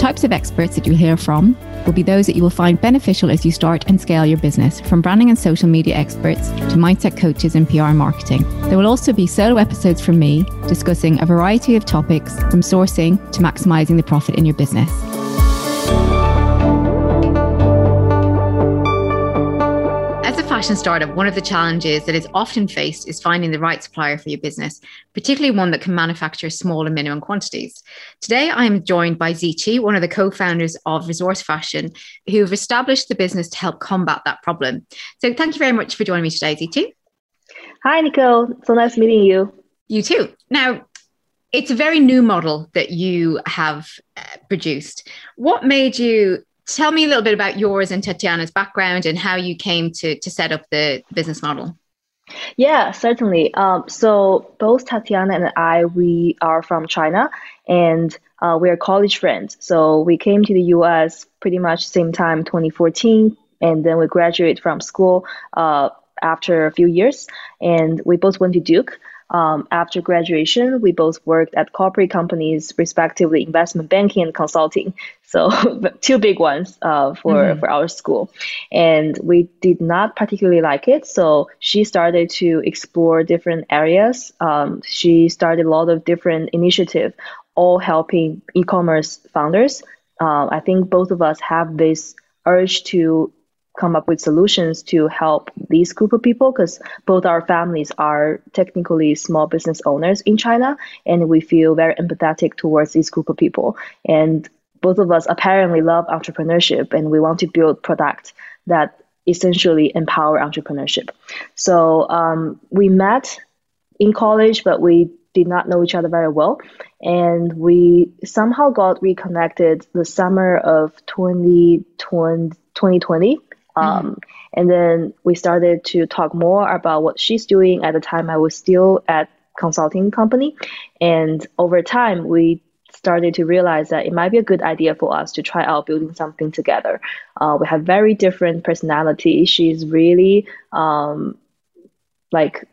Types of experts that you'll hear from will be those that you will find beneficial as you start and scale your business, from branding and social media experts to mindset coaches and PR marketing. There will also be solo episodes from me discussing a variety of topics from sourcing to maximizing the profit in your business. Fashion startup, one of the challenges that is often faced is finding the right supplier for your business, particularly one that can manufacture small and minimum quantities. Today, I am joined by Ziqi, one of the co founders of Resource Fashion, who have established the business to help combat that problem. So, thank you very much for joining me today, Ziqi. Hi, Nicole. So nice meeting you. You too. Now, it's a very new model that you have uh, produced. What made you tell me a little bit about yours and Tatiana's background and how you came to, to set up the business model. Yeah, certainly. Um, so both Tatiana and I, we are from China, and uh, we are college friends. So we came to the U.S. pretty much same time, 2014, and then we graduated from school uh, after a few years, and we both went to Duke. Um, after graduation, we both worked at corporate companies, respectively, investment banking and consulting. So, two big ones uh, for, mm-hmm. for our school. And we did not particularly like it. So, she started to explore different areas. Um, she started a lot of different initiatives, all helping e commerce founders. Uh, I think both of us have this urge to come up with solutions to help these group of people because both our families are technically small business owners in China and we feel very empathetic towards this group of people and both of us apparently love entrepreneurship and we want to build product that essentially empower entrepreneurship so um, we met in college but we did not know each other very well and we somehow got reconnected the summer of 2020, 2020 Mm-hmm. Um, and then we started to talk more about what she's doing. At the time, I was still at consulting company, and over time, we started to realize that it might be a good idea for us to try out building something together. Uh, we have very different personalities. She's really um, like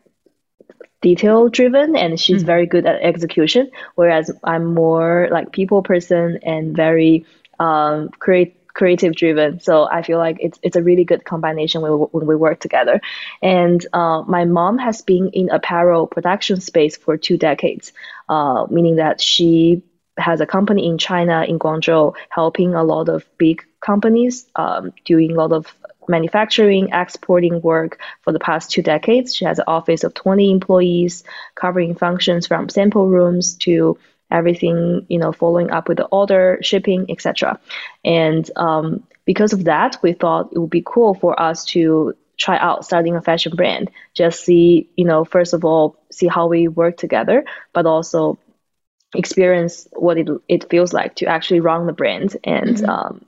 detail driven and she's mm very good at execution whereas i'm more like people person and very um, create creative driven. So I feel like it's it's a really good combination when we, when we work together. And uh, my mom has been in apparel production space for two decades, uh, meaning that she has a company in China in Guangzhou helping a lot of big companies um, doing a lot of manufacturing, exporting work for the past two decades. She has an office of 20 employees covering functions from sample rooms to everything, you know, following up with the order, shipping, etc. And um, because of that, we thought it would be cool for us to try out starting a fashion brand. Just see, you know, first of all, see how we work together, but also experience what it it feels like to actually run the brand and. Mm-hmm. Um,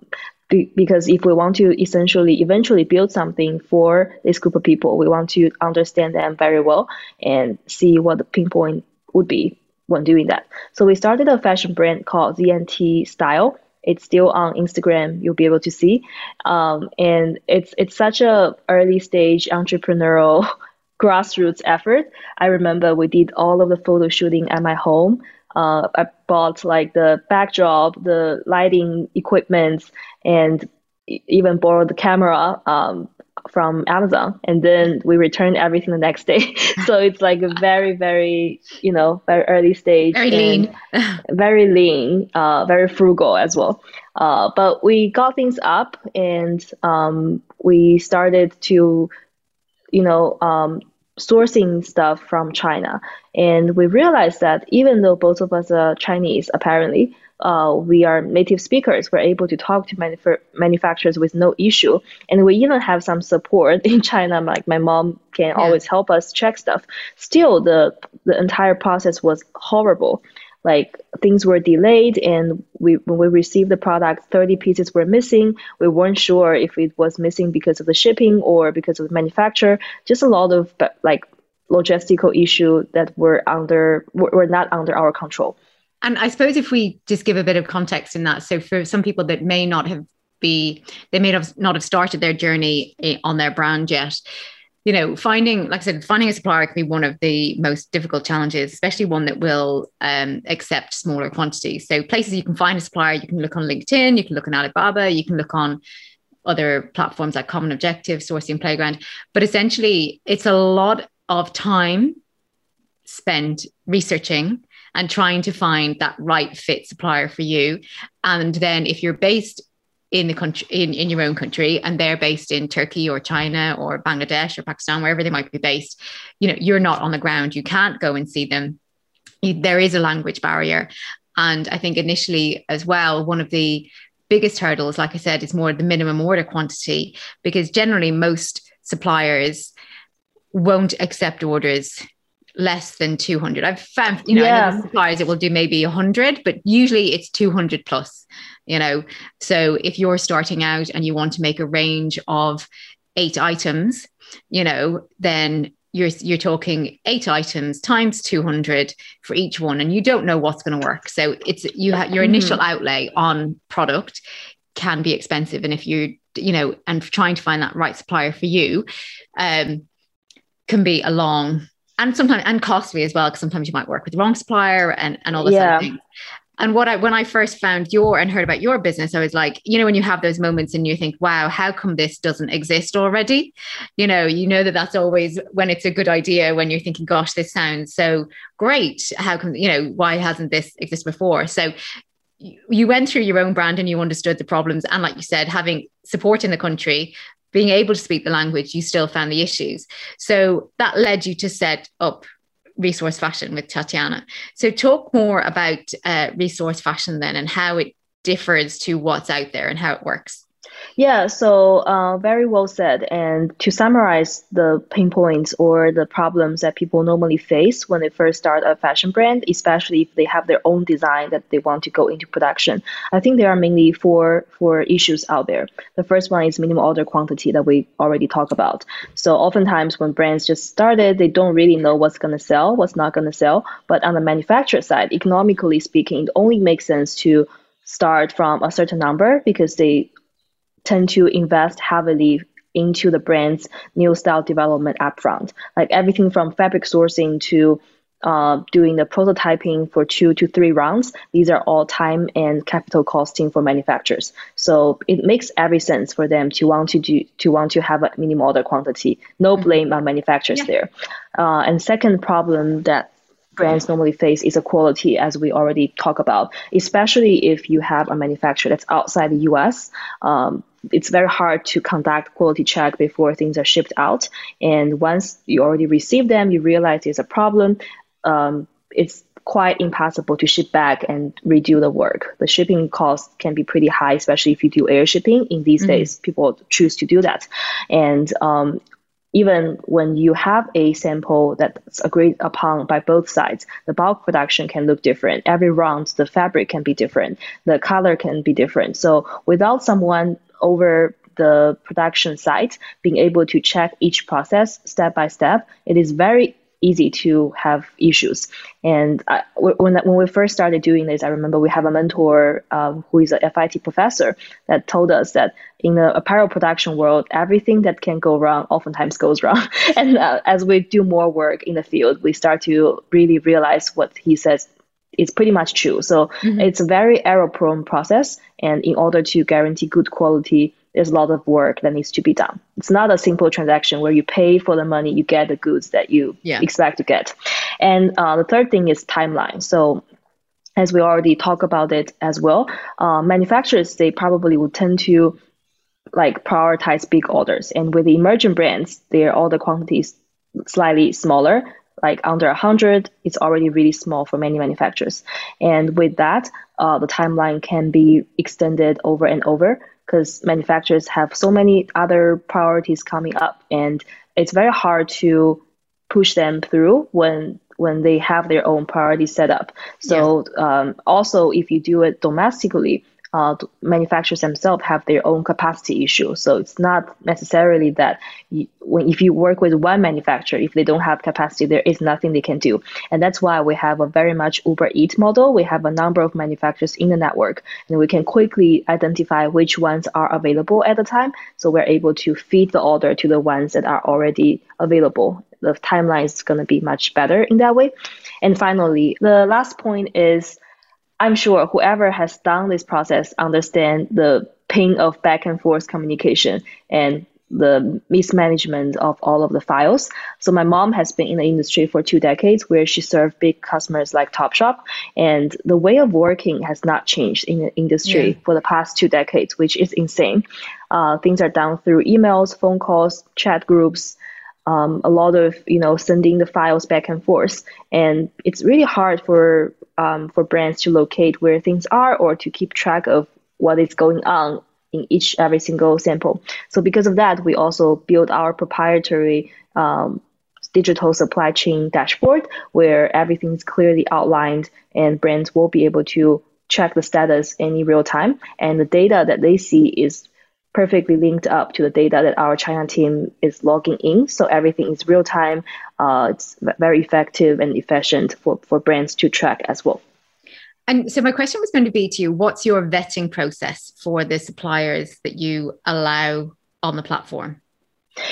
because if we want to essentially eventually build something for this group of people, we want to understand them very well and see what the pinpoint would be when doing that. So we started a fashion brand called ZNT Style. It's still on Instagram. You'll be able to see, um, and it's it's such a early stage entrepreneurial grassroots effort. I remember we did all of the photo shooting at my home. Uh, I bought like the backdrop, the lighting equipment, and even borrowed the camera um, from Amazon and then we return everything the next day. so it's like a very, very, you know, very early stage. Very lean. very lean, uh, very frugal as well. Uh, but we got things up and um, we started to, you know, um, sourcing stuff from China. And we realized that even though both of us are Chinese, apparently, uh, we are native speakers. We're able to talk to manuf- manufacturers with no issue, and we even have some support in China. Like my mom can yeah. always help us check stuff. Still, the the entire process was horrible. like things were delayed and we when we received the product 30 pieces were missing we weren't sure if it was missing because of the shipping or because of the manufacturer just a lot of like logistical issue that were under were not under our control and i suppose if we just give a bit of context in that so for some people that may not have be they may have not have started their journey eh, on their brand yet you know, finding, like I said, finding a supplier can be one of the most difficult challenges, especially one that will um, accept smaller quantities. So, places you can find a supplier, you can look on LinkedIn, you can look on Alibaba, you can look on other platforms like Common Objective, Sourcing Playground. But essentially, it's a lot of time spent researching and trying to find that right fit supplier for you. And then, if you're based in the country in, in your own country and they're based in Turkey or China or Bangladesh or Pakistan, wherever they might be based, you know, you're not on the ground. You can't go and see them. There is a language barrier. And I think initially as well, one of the biggest hurdles, like I said, is more the minimum order quantity, because generally most suppliers won't accept orders less than 200 i've found you know yeah. suppliers it will do maybe 100 but usually it's 200 plus you know so if you're starting out and you want to make a range of eight items you know then you're you're talking eight items times 200 for each one and you don't know what's going to work so it's you have your initial mm-hmm. outlay on product can be expensive and if you you know and trying to find that right supplier for you um can be a long and sometimes and costly as well because sometimes you might work with the wrong supplier and and all this yeah. things and what I when I first found your and heard about your business, I was like, you know, when you have those moments and you think, wow, how come this doesn't exist already? You know, you know that that's always when it's a good idea when you're thinking, gosh, this sounds so great. How come, you know, why hasn't this existed before? So you went through your own brand and you understood the problems. And like you said, having support in the country, being able to speak the language, you still found the issues. So that led you to set up resource fashion with Tatiana. So, talk more about uh, resource fashion then and how it differs to what's out there and how it works. Yeah, so uh, very well said. And to summarize the pain points or the problems that people normally face when they first start a fashion brand, especially if they have their own design that they want to go into production, I think there are mainly four four issues out there. The first one is minimum order quantity that we already talked about. So oftentimes when brands just started, they don't really know what's going to sell, what's not going to sell. But on the manufacturer side, economically speaking, it only makes sense to start from a certain number because they tend to invest heavily into the brand's new style development upfront. Like everything from fabric sourcing to uh, doing the prototyping for two to three rounds. These are all time and capital costing for manufacturers. So it makes every sense for them to want to do to want to have a minimum order quantity. No mm-hmm. blame on manufacturers yeah. there. Uh, and second problem that brands normally face is a quality, as we already talked about, especially if you have a manufacturer that's outside the US. Um, it's very hard to conduct quality check before things are shipped out. And once you already receive them, you realize there's a problem. Um, it's quite impossible to ship back and redo the work. The shipping cost can be pretty high, especially if you do air shipping. In these mm-hmm. days, people choose to do that. And um, even when you have a sample that's agreed upon by both sides, the bulk production can look different. Every round, the fabric can be different, the color can be different. So without someone over the production site being able to check each process step by step, it is very easy to have issues. And I, when when we first started doing this, I remember we have a mentor um, who is a FIT professor that told us that in the apparel production world, everything that can go wrong oftentimes goes wrong. and uh, as we do more work in the field, we start to really realize what he says is pretty much true. So mm-hmm. it's a very error prone process. And in order to guarantee good quality there's a lot of work that needs to be done. It's not a simple transaction where you pay for the money, you get the goods that you yeah. expect to get. And uh, the third thing is timeline. So as we already talked about it as well, uh, manufacturers they probably would tend to like prioritize big orders, and with the emerging brands, their order quantities slightly smaller, like under 100 it's already really small for many manufacturers and with that uh, the timeline can be extended over and over because manufacturers have so many other priorities coming up and it's very hard to push them through when when they have their own priority set up. So um, also, if you do it domestically, uh, manufacturers themselves have their own capacity issue. So it's not necessarily that you, when if you work with one manufacturer, if they don't have capacity, there is nothing they can do. And that's why we have a very much Uber Eat model. We have a number of manufacturers in the network, and we can quickly identify which ones are available at the time. So we're able to feed the order to the ones that are already available. The timeline is going to be much better in that way. And finally, the last point is I'm sure whoever has done this process understand the pain of back and forth communication and the mismanagement of all of the files. So my mom has been in the industry for two decades where she served big customers like Topshop and the way of working has not changed in the industry yeah. for the past two decades, which is insane. Uh, things are done through emails, phone calls, chat groups, um, a lot of you know sending the files back and forth. And it's really hard for um, for brands to locate where things are or to keep track of what is going on in each every single sample. So because of that we also built our proprietary um, digital supply chain dashboard where everything is clearly outlined and brands will be able to check the status any real time. And the data that they see is perfectly linked up to the data that our China team is logging in. So everything is real time. Uh, it's very effective and efficient for, for brands to track as well. And so my question was going to be to you, what's your vetting process for the suppliers that you allow on the platform?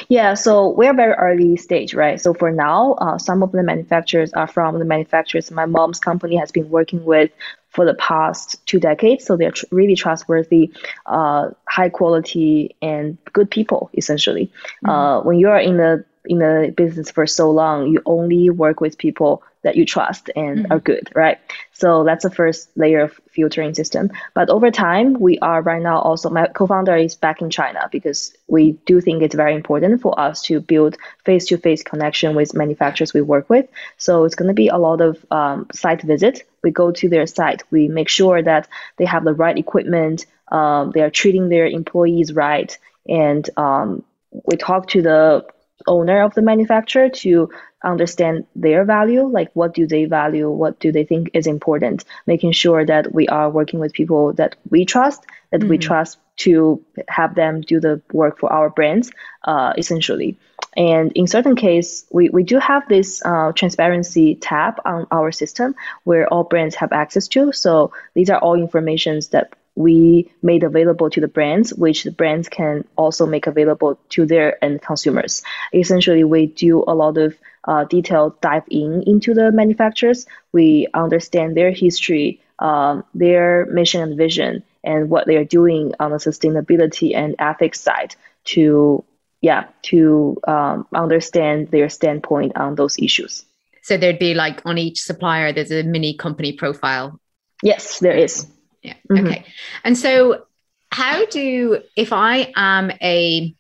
Yeah, so we're very early stage, right? So for now, uh, some of the manufacturers are from the manufacturers my mom's company has been working with for the past two decades. So they're tr- really trustworthy, uh, high quality, and good people. Essentially, mm-hmm. uh, when you are in the in the business for so long, you only work with people that you trust and mm-hmm. are good, right? So that's the first layer of filtering system. But over time, we are right now also, my co founder is back in China because we do think it's very important for us to build face to face connection with manufacturers we work with. So it's going to be a lot of um, site visit. We go to their site, we make sure that they have the right equipment, um, they are treating their employees right, and um, we talk to the owner of the manufacturer to understand their value like what do they value what do they think is important making sure that we are working with people that we trust that mm-hmm. we trust to have them do the work for our brands uh, essentially and in certain case we, we do have this uh, transparency tab on our system where all brands have access to so these are all informations that we made available to the brands, which the brands can also make available to their end consumers. Essentially, we do a lot of uh, detailed dive in into the manufacturers. We understand their history, um, their mission and vision, and what they are doing on the sustainability and ethics side to yeah to um, understand their standpoint on those issues. So there'd be like on each supplier, there's a mini company profile. Yes, there is. Yeah. Mm-hmm. Okay. And so, how do if I am a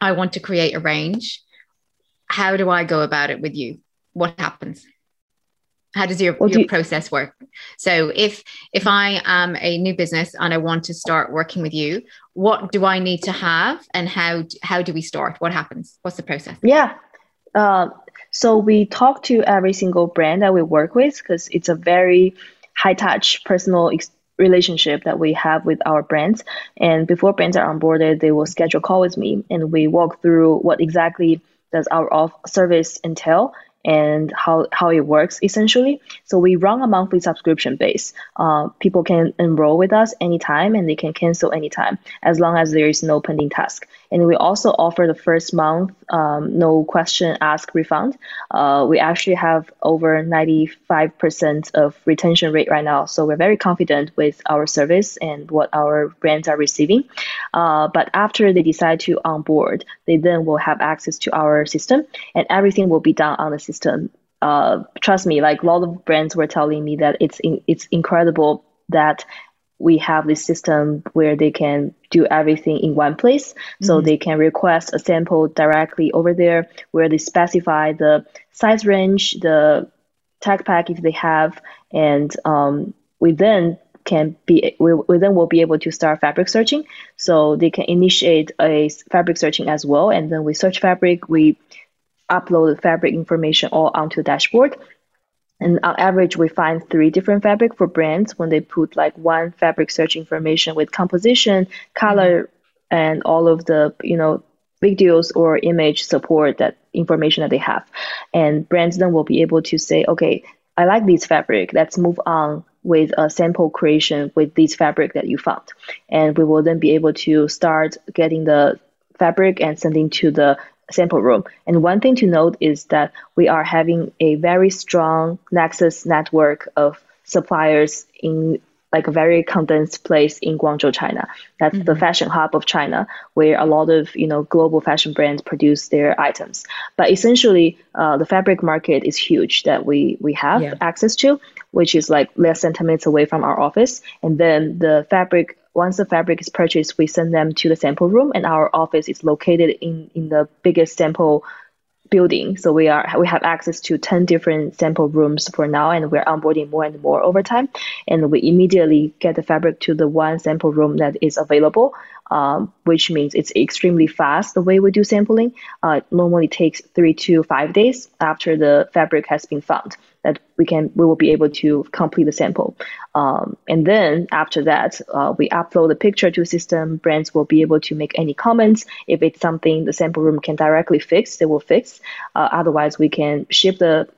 I want to create a range, how do I go about it with you? What happens? How does your, your you, process work? So if if I am a new business and I want to start working with you, what do I need to have and how how do we start? What happens? What's the process? Yeah. Uh, so we talk to every single brand that we work with because it's a very high touch personal ex- relationship that we have with our brands. And before brands are onboarded, they will schedule a call with me and we walk through what exactly does our off service entail and how, how it works essentially. So we run a monthly subscription base. Uh, people can enroll with us anytime and they can cancel anytime as long as there is no pending task. And we also offer the first month um, no question ask refund. Uh, we actually have over 95% of retention rate right now. So we're very confident with our service and what our brands are receiving. Uh, but after they decide to onboard, they then will have access to our system and everything will be done on the system. Uh, trust me, like a lot of brands were telling me that it's in, it's incredible that we have this system where they can do everything in one place. So mm-hmm. they can request a sample directly over there where they specify the size range, the tech pack if they have, and um, we then can be we, we then will be able to start fabric searching. So they can initiate a fabric searching as well, and then we search fabric, we upload the fabric information all onto the dashboard and on average we find three different fabric for brands when they put like one fabric search information with composition color mm-hmm. and all of the you know videos or image support that information that they have and brands then will be able to say okay i like this fabric let's move on with a sample creation with this fabric that you found and we will then be able to start getting the fabric and sending to the sample room. And one thing to note is that we are having a very strong Nexus network of suppliers in like a very condensed place in Guangzhou, China. That's mm-hmm. the fashion hub of China, where a lot of you know global fashion brands produce their items. But essentially, uh, the fabric market is huge that we we have yeah. access to, which is like less than ten minutes away from our office. And then the fabric once the fabric is purchased, we send them to the sample room, and our office is located in, in the biggest sample building. So we are we have access to 10 different sample rooms for now, and we're onboarding more and more over time. And we immediately get the fabric to the one sample room that is available, um, which means it's extremely fast. The way we do sampling uh, normally takes three to five days after the fabric has been found that we can we will be able to complete the sample. Um, and then after that, uh, we upload the picture to system. Brands will be able to make any comments. If it's something the sample room can directly fix, they will fix. Uh, otherwise, we can ship the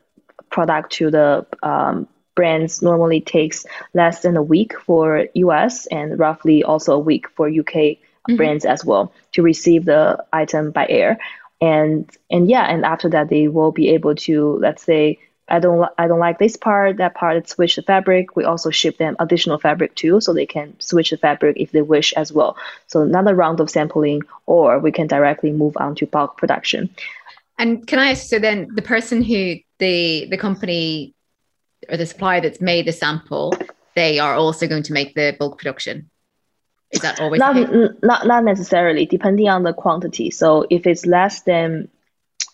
product to the um, brands. Normally takes less than a week for US and roughly also a week for UK mm-hmm. brands as well to receive the item by air. And and yeah, and after that, they will be able to let's say I don't I don't like this part, that part, switch the fabric. We also ship them additional fabric too, so they can switch the fabric if they wish as well. So another round of sampling, or we can directly move on to bulk production. And can I ask? So then, the person who the the company or the supplier that's made the sample, they are also going to make the bulk production. Is that always not not not necessarily, depending on the quantity. So if it's less than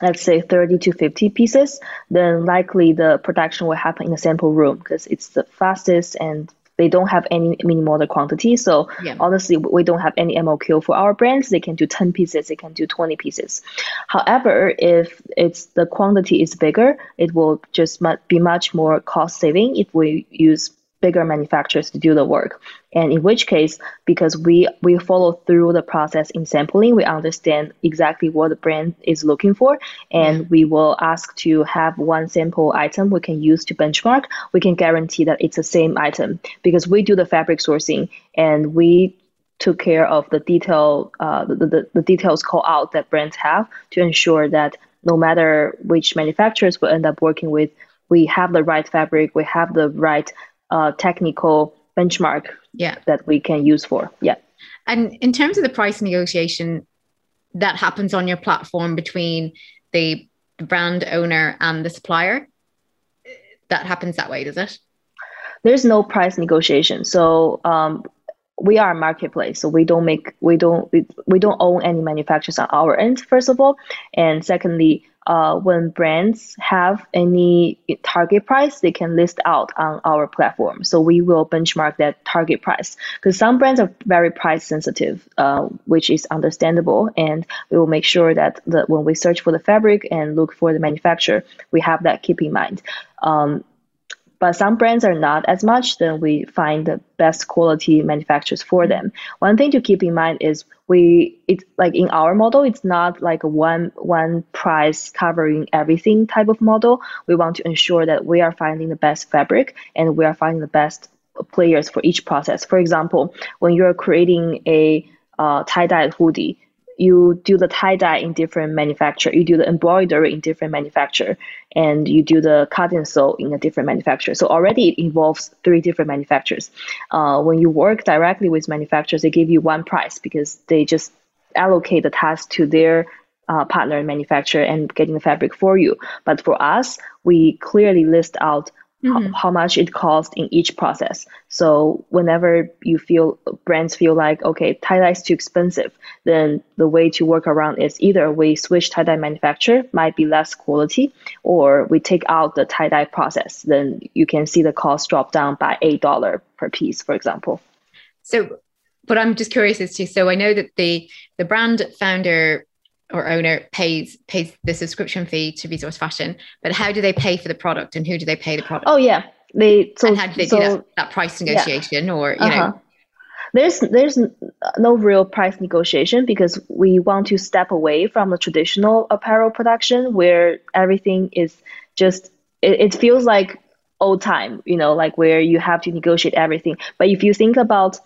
let's say 30 to 50 pieces, then likely the production will happen in the sample room because it's the fastest and they don't have any minimum order quantity. So yeah. honestly, we don't have any MOQ for our brands. They can do 10 pieces, they can do 20 pieces. However, if it's the quantity is bigger, it will just be much more cost saving if we use bigger manufacturers to do the work. And in which case, because we, we follow through the process in sampling, we understand exactly what the brand is looking for. And we will ask to have one sample item we can use to benchmark. We can guarantee that it's the same item because we do the fabric sourcing and we took care of the detail, uh, the, the, the details call out that brands have to ensure that no matter which manufacturers we end up working with, we have the right fabric, we have the right uh, technical benchmark yeah. that we can use for. Yeah. And in terms of the price negotiation that happens on your platform between the brand owner and the supplier, that happens that way, does it? There's no price negotiation. So um, we are a marketplace, so we don't make we don't we, we don't own any manufacturers on our end. First of all, and secondly, uh, when brands have any target price, they can list out on our platform. So we will benchmark that target price because some brands are very price sensitive, uh, which is understandable. And we will make sure that the, when we search for the fabric and look for the manufacturer, we have that keep in mind. Um, but some brands are not as much, then we find the best quality manufacturers for them. One thing to keep in mind is we it's like in our model, it's not like a one one price covering everything type of model. We want to ensure that we are finding the best fabric and we are finding the best players for each process. For example, when you're creating a uh, tie-dye hoodie, you do the tie dye in different manufacturer, you do the embroidery in different manufacturer, and you do the and sew in a different manufacturer. So already it involves three different manufacturers. Uh, when you work directly with manufacturers, they give you one price because they just allocate the task to their uh, partner manufacturer and getting the fabric for you. But for us, we clearly list out mm-hmm. how, how, much it costs in each process. So whenever you feel brands feel like okay tie dye is too expensive, then the way to work around is either we switch tie dye manufacturer, might be less quality, or we take out the tie dye process. Then you can see the cost drop down by eight dollar per piece, for example. So, but I'm just curious as to so I know that the the brand founder or owner pays pays the subscription fee to Resource Fashion, but how do they pay for the product and who do they pay the product? Oh yeah, they so and how do they so, do that, that price negotiation yeah. or you uh-huh. know? There's there's no real price negotiation because we want to step away from the traditional apparel production where everything is just it, it feels like old time, you know, like where you have to negotiate everything. But if you think about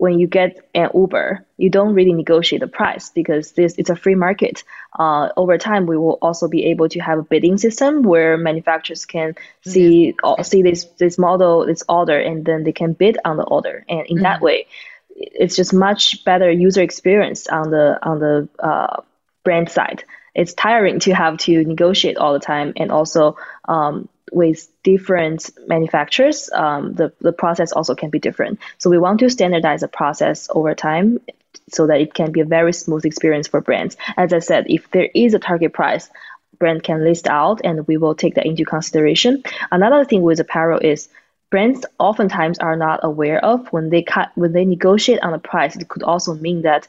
when you get an Uber, you don't really negotiate the price because this it's a free market. Uh, over time, we will also be able to have a bidding system where manufacturers can see mm-hmm. see this this model, this order, and then they can bid on the order. And in mm-hmm. that way, it's just much better user experience on the on the uh, brand side. It's tiring to have to negotiate all the time, and also um, with different manufacturers, um, the, the process also can be different. So we want to standardize the process over time so that it can be a very smooth experience for brands. As I said, if there is a target price, brand can list out and we will take that into consideration. Another thing with apparel is brands oftentimes are not aware of when they cut when they negotiate on the price, it could also mean that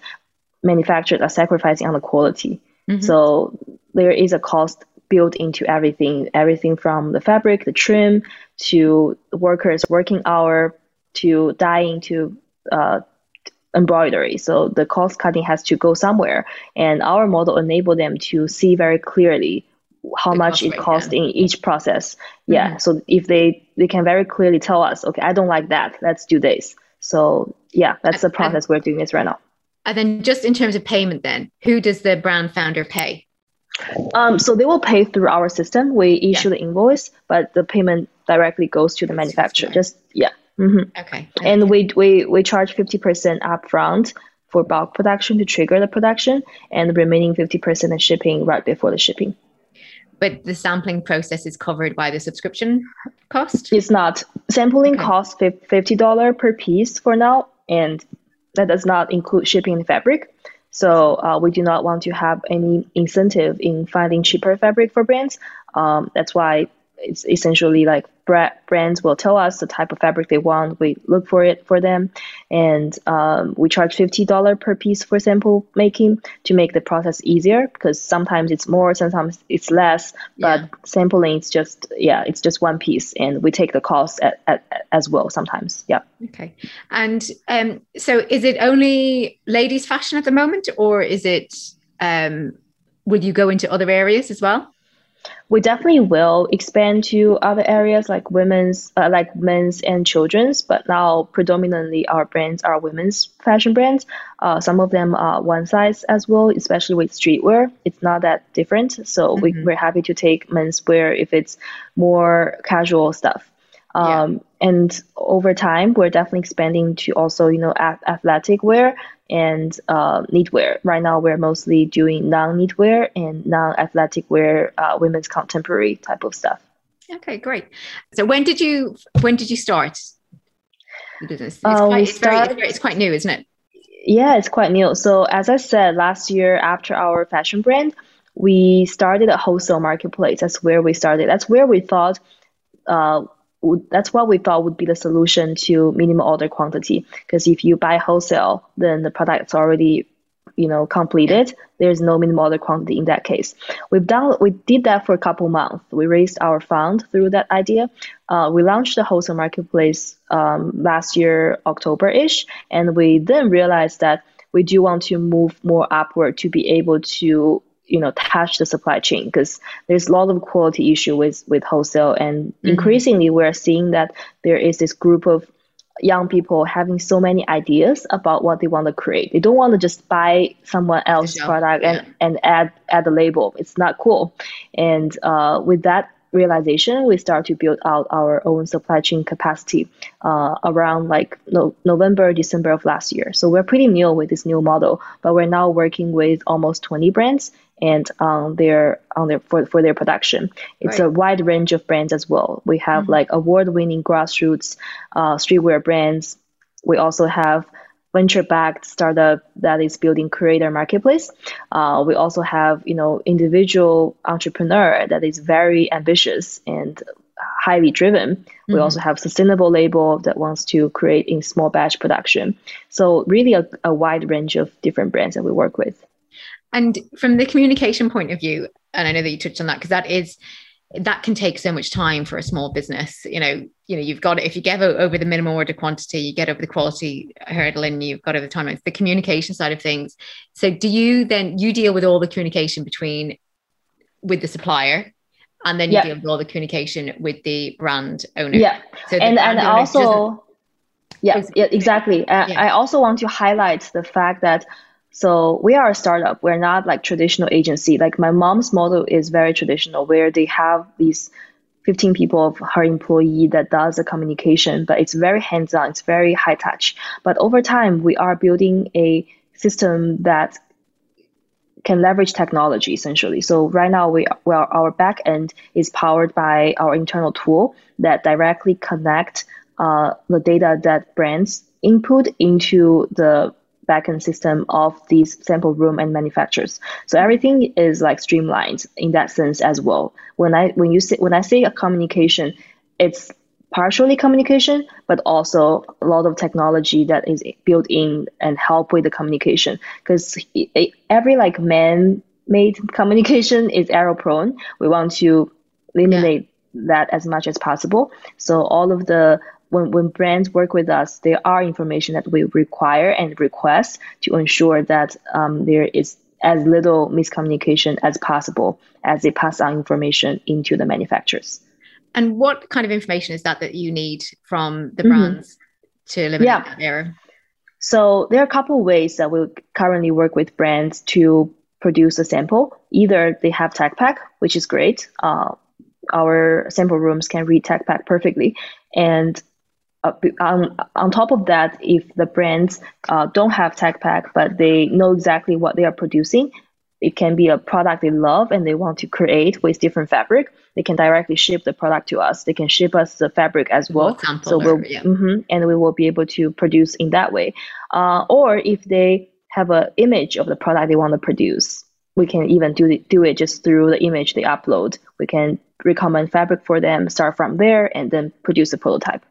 manufacturers are sacrificing on the quality. Mm-hmm. So there is a cost built into everything, everything from the fabric, the trim, to workers' working hour, to dyeing, to uh, embroidery. So the cost cutting has to go somewhere, and our model enable them to see very clearly how the much it costs in each process. Yeah. Mm-hmm. So if they they can very clearly tell us, okay, I don't like that. Let's do this. So yeah, that's the process and, we're doing this right now. And then just in terms of payment, then who does the brand founder pay? Um, so they will pay through our system. We issue yeah. the invoice, but the payment directly goes to the manufacturer. Just yeah. Mm-hmm. Okay. And we we we charge fifty percent upfront for bulk production to trigger the production, and the remaining fifty percent is shipping right before the shipping. But the sampling process is covered by the subscription cost. It's not. Sampling okay. costs fifty dollar per piece for now, and that does not include shipping and fabric. So uh, we do not want to have any incentive in finding cheaper fabric for brands. Um, that's why it's essentially like brands will tell us the type of fabric they want. We look for it for them, and um, we charge fifty dollar per piece for sample making to make the process easier. Because sometimes it's more, sometimes it's less. But yeah. sampling, it's just yeah, it's just one piece, and we take the cost at, at, as well sometimes. Yeah. Okay, and um, so is it only ladies' fashion at the moment, or is it? Um, will you go into other areas as well? We definitely will expand to other areas like women's, uh, like men's and children's. But now predominantly our brands are women's fashion brands. Uh, some of them are one size as well, especially with streetwear. It's not that different. So mm-hmm. we, we're happy to take men's wear if it's more casual stuff. Um, yeah. And over time, we're definitely expanding to also, you know, athletic wear and uh, knitwear. Right now, we're mostly doing non-knitwear and non-athletic wear, uh, women's contemporary type of stuff. Okay, great. So when did you when did you start business? It's, uh, quite, it's, start, very, it's quite new, isn't it? Yeah, it's quite new. So as I said, last year after our fashion brand, we started a wholesale marketplace. That's where we started. That's where we thought uh, that's what we thought would be the solution to minimum order quantity. Because if you buy wholesale, then the product's already, you know, completed. There's no minimum order quantity in that case. We've done, we did that for a couple months. We raised our fund through that idea. Uh, we launched the wholesale marketplace um, last year, October-ish, and we then realized that we do want to move more upward to be able to you know touch the supply chain because there's a lot of quality issue with with wholesale. And mm-hmm. increasingly we're seeing that there is this group of young people having so many ideas about what they want to create. They don't want to just buy someone else's product and, yeah. and add add the label. It's not cool. And uh, with that realization, we start to build out our own supply chain capacity uh, around like no, November, December of last year. So we're pretty new with this new model, but we're now working with almost 20 brands and on their on their for, for their production. It's right. a wide range of brands as well. We have mm-hmm. like award-winning grassroots uh, streetwear brands. We also have venture-backed startup that is building creator marketplace. Uh, we also have you know individual entrepreneur that is very ambitious and highly driven. Mm-hmm. We also have sustainable label that wants to create in small batch production. So really a, a wide range of different brands that we work with. And from the communication point of view, and I know that you touched on that because that is that can take so much time for a small business. You know, you know, you've got it if you get over the minimum order quantity, you get over the quality hurdle, and you've got over the timelines. The communication side of things. So, do you then you deal with all the communication between with the supplier, and then you yeah. deal with all the communication with the brand owner? Yeah, so and and also, yeah, yeah, exactly. Uh, yeah. I also want to highlight the fact that so we are a startup. We're not like traditional agency. Like my mom's model is very traditional, where they have these 15 people of her employee that does the communication, but it's very hands-on. It's very high touch. But over time, we are building a system that can leverage technology essentially. So right now, we well our back end is powered by our internal tool that directly connect uh, the data that brands input into the backend system of these sample room and manufacturers. So everything is like streamlined in that sense as well. When I when you say when I say a communication, it's partially communication, but also a lot of technology that is built in and help with the communication. Because every like man-made communication is error prone. We want to eliminate yeah. that as much as possible. So all of the when, when brands work with us, there are information that we require and request to ensure that um, there is as little miscommunication as possible as they pass on information into the manufacturers. And what kind of information is that that you need from the mm-hmm. brands mm-hmm. to eliminate yeah. that error? So there are a couple of ways that we currently work with brands to produce a sample. Either they have TechPack, which is great. Uh, our sample rooms can read TechPack perfectly, and uh, on, on top of that, if the brands uh, don't have TechPack, but they know exactly what they are producing, it can be a product they love and they want to create with different fabric. They can directly ship the product to us. They can ship us the fabric as well. So we'll, yeah. mm-hmm, and we will be able to produce in that way. Uh, or if they have an image of the product they want to produce, we can even do, the, do it just through the image they upload. We can recommend fabric for them, start from there, and then produce a prototype.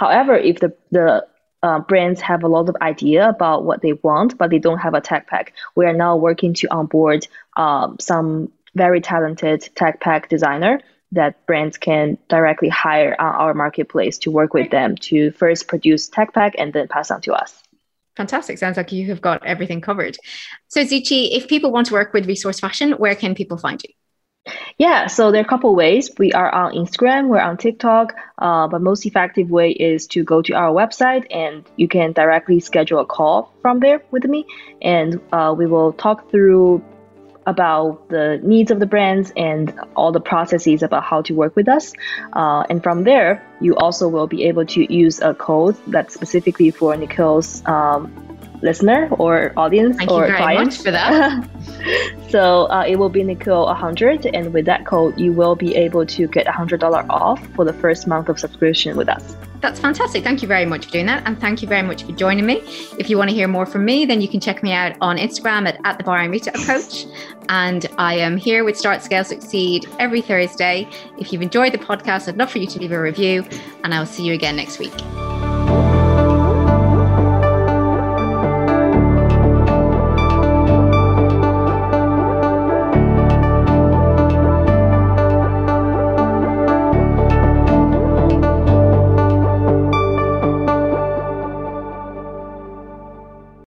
However, if the, the uh, brands have a lot of idea about what they want, but they don't have a tech pack, we are now working to onboard um, some very talented tech pack designer that brands can directly hire on our marketplace to work with them to first produce tech pack and then pass on to us. Fantastic. Sounds like you have got everything covered. So, Ziqi, if people want to work with Resource Fashion, where can people find you? Yeah, so there are a couple ways. We are on Instagram, we're on TikTok, uh, but most effective way is to go to our website and you can directly schedule a call from there with me, and uh, we will talk through about the needs of the brands and all the processes about how to work with us. Uh, and from there, you also will be able to use a code that's specifically for Nicole's um, listener or audience Thank or you very client. much for that. so uh, it will be Nicole 100, and with that code, you will be able to get $100 off for the first month of subscription with us. That's fantastic. Thank you very much for doing that. And thank you very much for joining me. If you want to hear more from me, then you can check me out on Instagram at, at the Bar and Retail Coach. And I am here with Start Scale Succeed every Thursday. If you've enjoyed the podcast, I'd love for you to leave a review, and I'll see you again next week.